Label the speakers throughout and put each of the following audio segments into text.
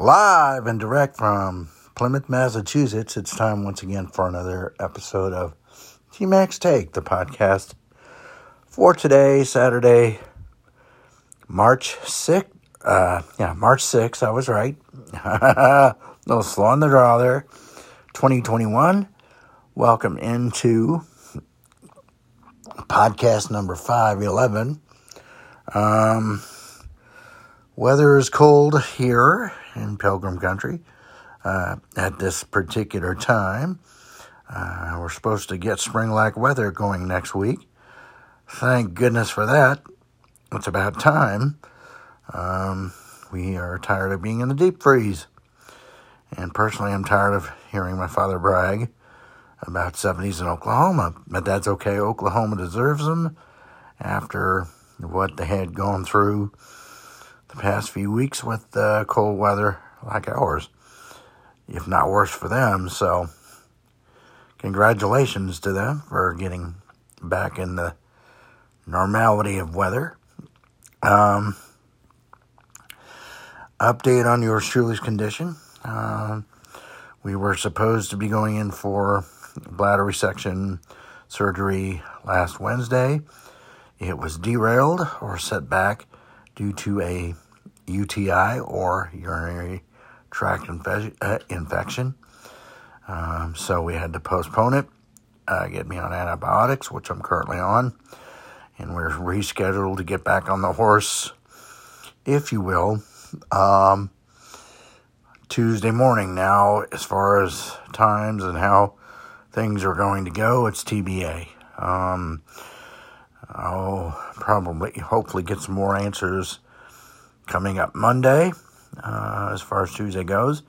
Speaker 1: Live and direct from Plymouth, Massachusetts, it's time once again for another episode of TMAC's Take, the podcast for today, Saturday, March 6th. Uh, yeah, March 6th, I was right. Little slow on the draw there. 2021. Welcome into podcast number 511. Um, weather is cold here in Pilgrim Country uh, at this particular time. Uh, we're supposed to get spring like weather going next week. Thank goodness for that. It's about time. Um, we are tired of being in the deep freeze. And personally, I'm tired of hearing my father brag about 70s in Oklahoma. But that's okay. Oklahoma deserves them after what they had gone through the past few weeks with uh, cold weather like ours, if not worse for them. So, congratulations to them for getting back in the normality of weather. Um, update on your truly's condition. Uh, we were supposed to be going in for bladder resection surgery last Wednesday. It was derailed or set back due to a UTI or urinary tract infe- uh, infection. Um, so we had to postpone it, uh, get me on antibiotics, which I'm currently on, and we're rescheduled to get back on the horse, if you will, um, Tuesday morning. Now, as far as times and how things are going to go, it's TBA. Um, I'll probably, hopefully, get some more answers coming up Monday uh, as far as Tuesday goes,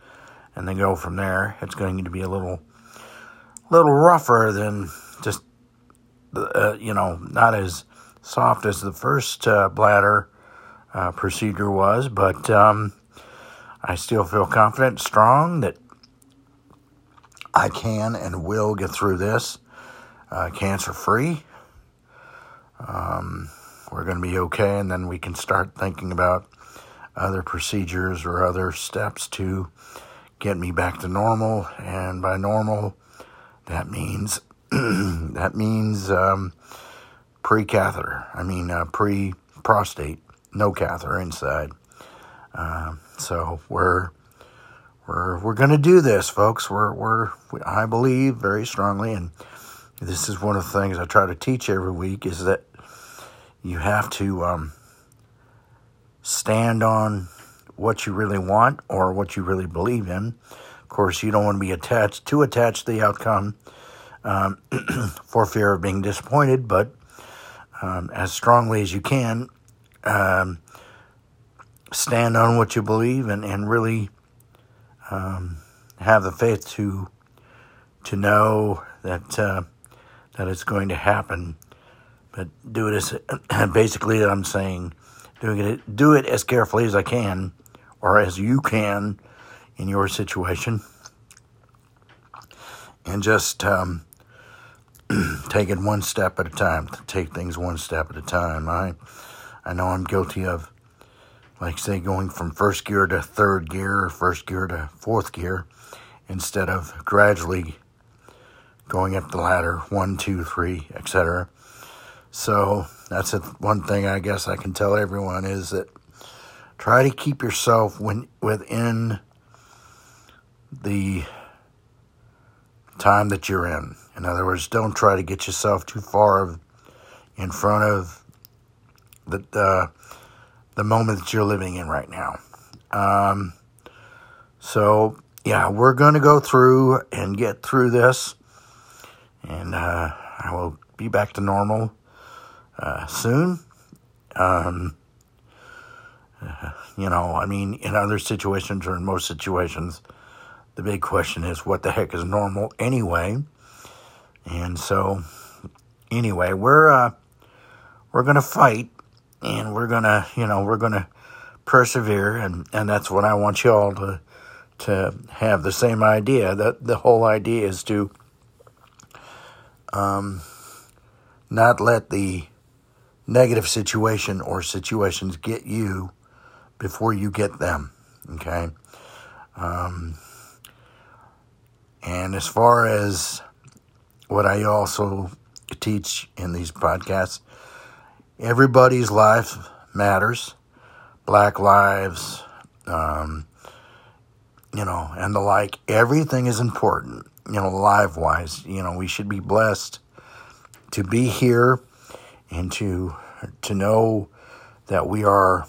Speaker 1: and then go from there. It's going to be a little, little rougher than just, uh, you know, not as soft as the first uh, bladder uh, procedure was, but um, I still feel confident, strong that I can and will get through this uh, cancer free. Um, we're going to be okay, and then we can start thinking about other procedures or other steps to get me back to normal. And by normal, that means that means um, pre-catheter. I mean uh, pre-prostate, no catheter inside. Uh, so we're we're we're going to do this, folks. We're we're I believe very strongly, and this is one of the things I try to teach every week is that you have to um, stand on what you really want or what you really believe in. Of course, you don't want to be attached too attached to the outcome um, for fear of being disappointed, but um, as strongly as you can, um, stand on what you believe and, and really um, have the faith to to know that uh, that it's going to happen. But do it as basically I'm saying doing it do it as carefully as I can or as you can in your situation. And just um, take it one step at a time take things one step at a time. I I know I'm guilty of like say going from first gear to third gear or first gear to fourth gear instead of gradually going up the ladder one two three etc so that's one thing I guess I can tell everyone is that try to keep yourself when, within the time that you're in. In other words, don't try to get yourself too far in front of the uh, the moment that you're living in right now. Um, so yeah, we're going to go through and get through this, and uh, I will be back to normal uh, soon. Um, you know, I mean, in other situations or in most situations, the big question is what the heck is normal anyway? And so, anyway, we're uh, we're gonna fight, and we're gonna, you know, we're gonna persevere, and and that's what I want you all to to have the same idea. That the whole idea is to um, not let the negative situation or situations get you before you get them. Okay? Um, and as far as what I also teach in these podcasts, everybody's life matters. Black lives, um, you know, and the like. Everything is important, you know, live wise. You know, we should be blessed to be here and to to know that we are,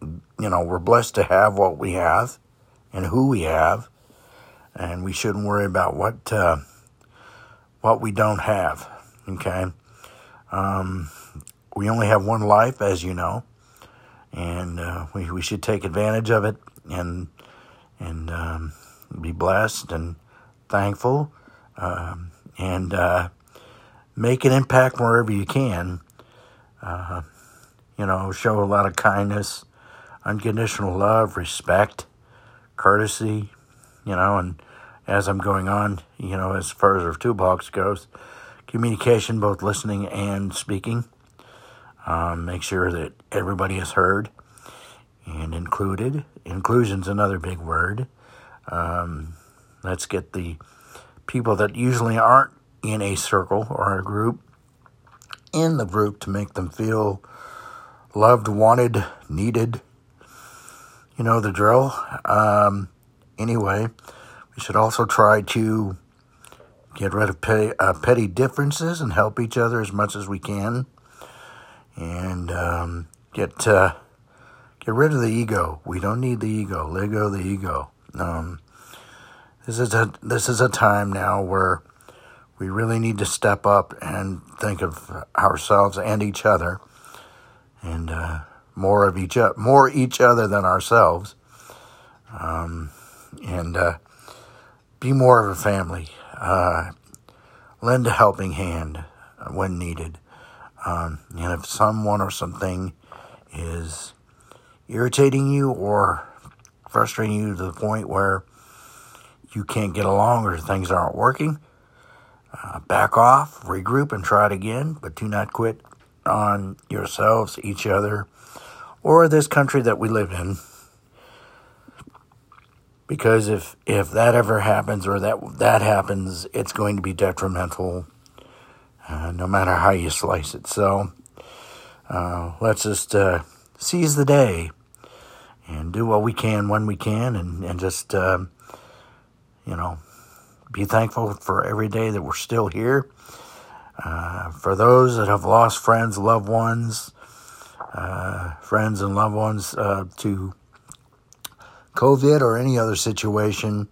Speaker 1: you know, we're blessed to have what we have and who we have, and we shouldn't worry about what uh, what we don't have. Okay, um, we only have one life, as you know, and uh, we we should take advantage of it and and um, be blessed and thankful um, and uh, make an impact wherever you can. Uh, you know, show a lot of kindness, unconditional love, respect, courtesy, you know, and as I'm going on, you know, as far as our toolbox goes, communication, both listening and speaking. Um, make sure that everybody is heard and included. Inclusion's another big word. Um, let's get the people that usually aren't in a circle or a group in the group to make them feel loved, wanted, needed. You know the drill. Um, anyway, we should also try to get rid of petty, uh, petty differences and help each other as much as we can, and um, get uh, get rid of the ego. We don't need the ego. Let go the ego. Um, this is a this is a time now where we really need to step up and think of ourselves and each other, and uh, more of each other, more each other than ourselves, um, and uh, be more of a family. Uh, lend a helping hand when needed. Um, and if someone or something is irritating you or frustrating you to the point where you can't get along or things aren't working, uh, back off, regroup, and try it again, but do not quit on yourselves, each other, or this country that we live in. Because if, if that ever happens or that that happens, it's going to be detrimental, uh, no matter how you slice it. So uh, let's just uh, seize the day and do what we can when we can, and and just um, you know be thankful for every day that we're still here. Uh, for those that have lost friends, loved ones, uh, friends and loved ones uh, to COVID or any other situation,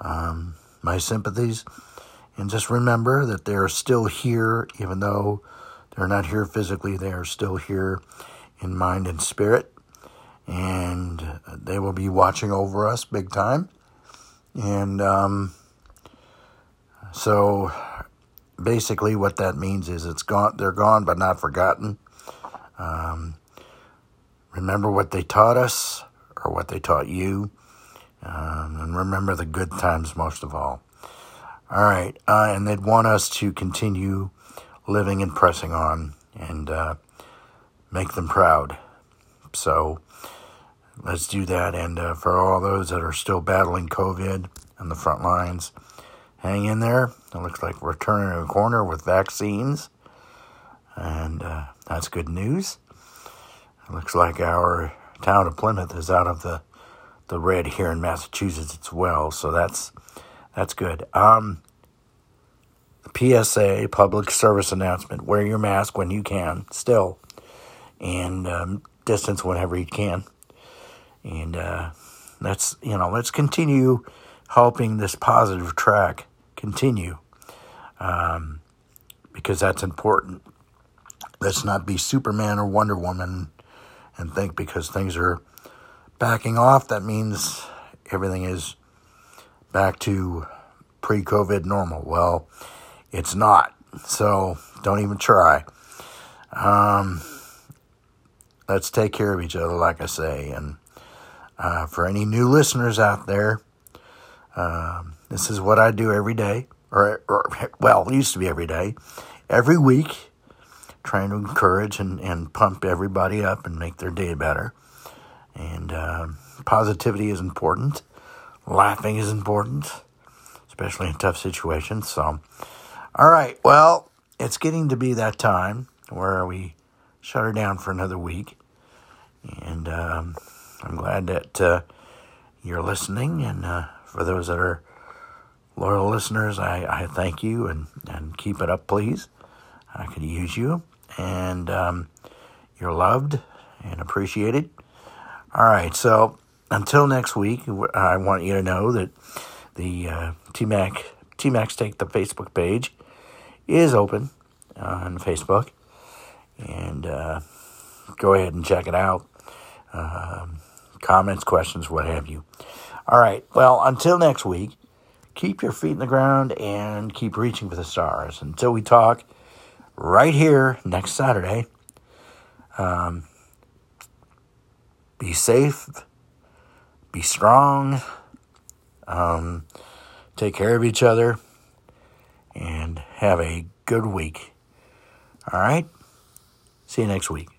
Speaker 1: um, my sympathies. And just remember that they're still here, even though they're not here physically, they are still here in mind and spirit. And they will be watching over us big time. And, um, so basically, what that means is it's gone. They're gone, but not forgotten. Um, remember what they taught us, or what they taught you, um, and remember the good times most of all. All right, uh, and they'd want us to continue living and pressing on, and uh, make them proud. So let's do that. And uh, for all those that are still battling COVID on the front lines hang in there. It looks like we're turning a corner with vaccines, and uh, that's good news. It looks like our town of Plymouth is out of the the red here in Massachusetts as well, so that's that's good. Um, PSA, public service announcement: wear your mask when you can, still, and um, distance whenever you can, and uh, let's you know let's continue helping this positive track continue um, because that's important. Let's not be Superman or Wonder Woman and think because things are backing off, that means everything is back to pre COVID normal. Well, it's not. So don't even try. Um, let's take care of each other, like I say. And uh, for any new listeners out there, um, this is what I do every day, or, or well, it used to be every day, every week, trying to encourage and, and pump everybody up and make their day better. And uh, positivity is important. laughing is important, especially in tough situations. So, all right. Well, it's getting to be that time where we shut her down for another week. And um, I'm glad that uh, you're listening. And uh, for those that are loyal listeners, I, I thank you and, and keep it up, please. I could use you. And um, you're loved and appreciated. All right. So until next week, I want you to know that the uh, TMAC, TMAC's Take the Facebook page is open on Facebook. And uh, go ahead and check it out. Um, comments, questions, what have you. All right. Well, until next week, keep your feet in the ground and keep reaching for the stars. Until we talk right here next Saturday, um, be safe, be strong, um, take care of each other, and have a good week. All right? See you next week.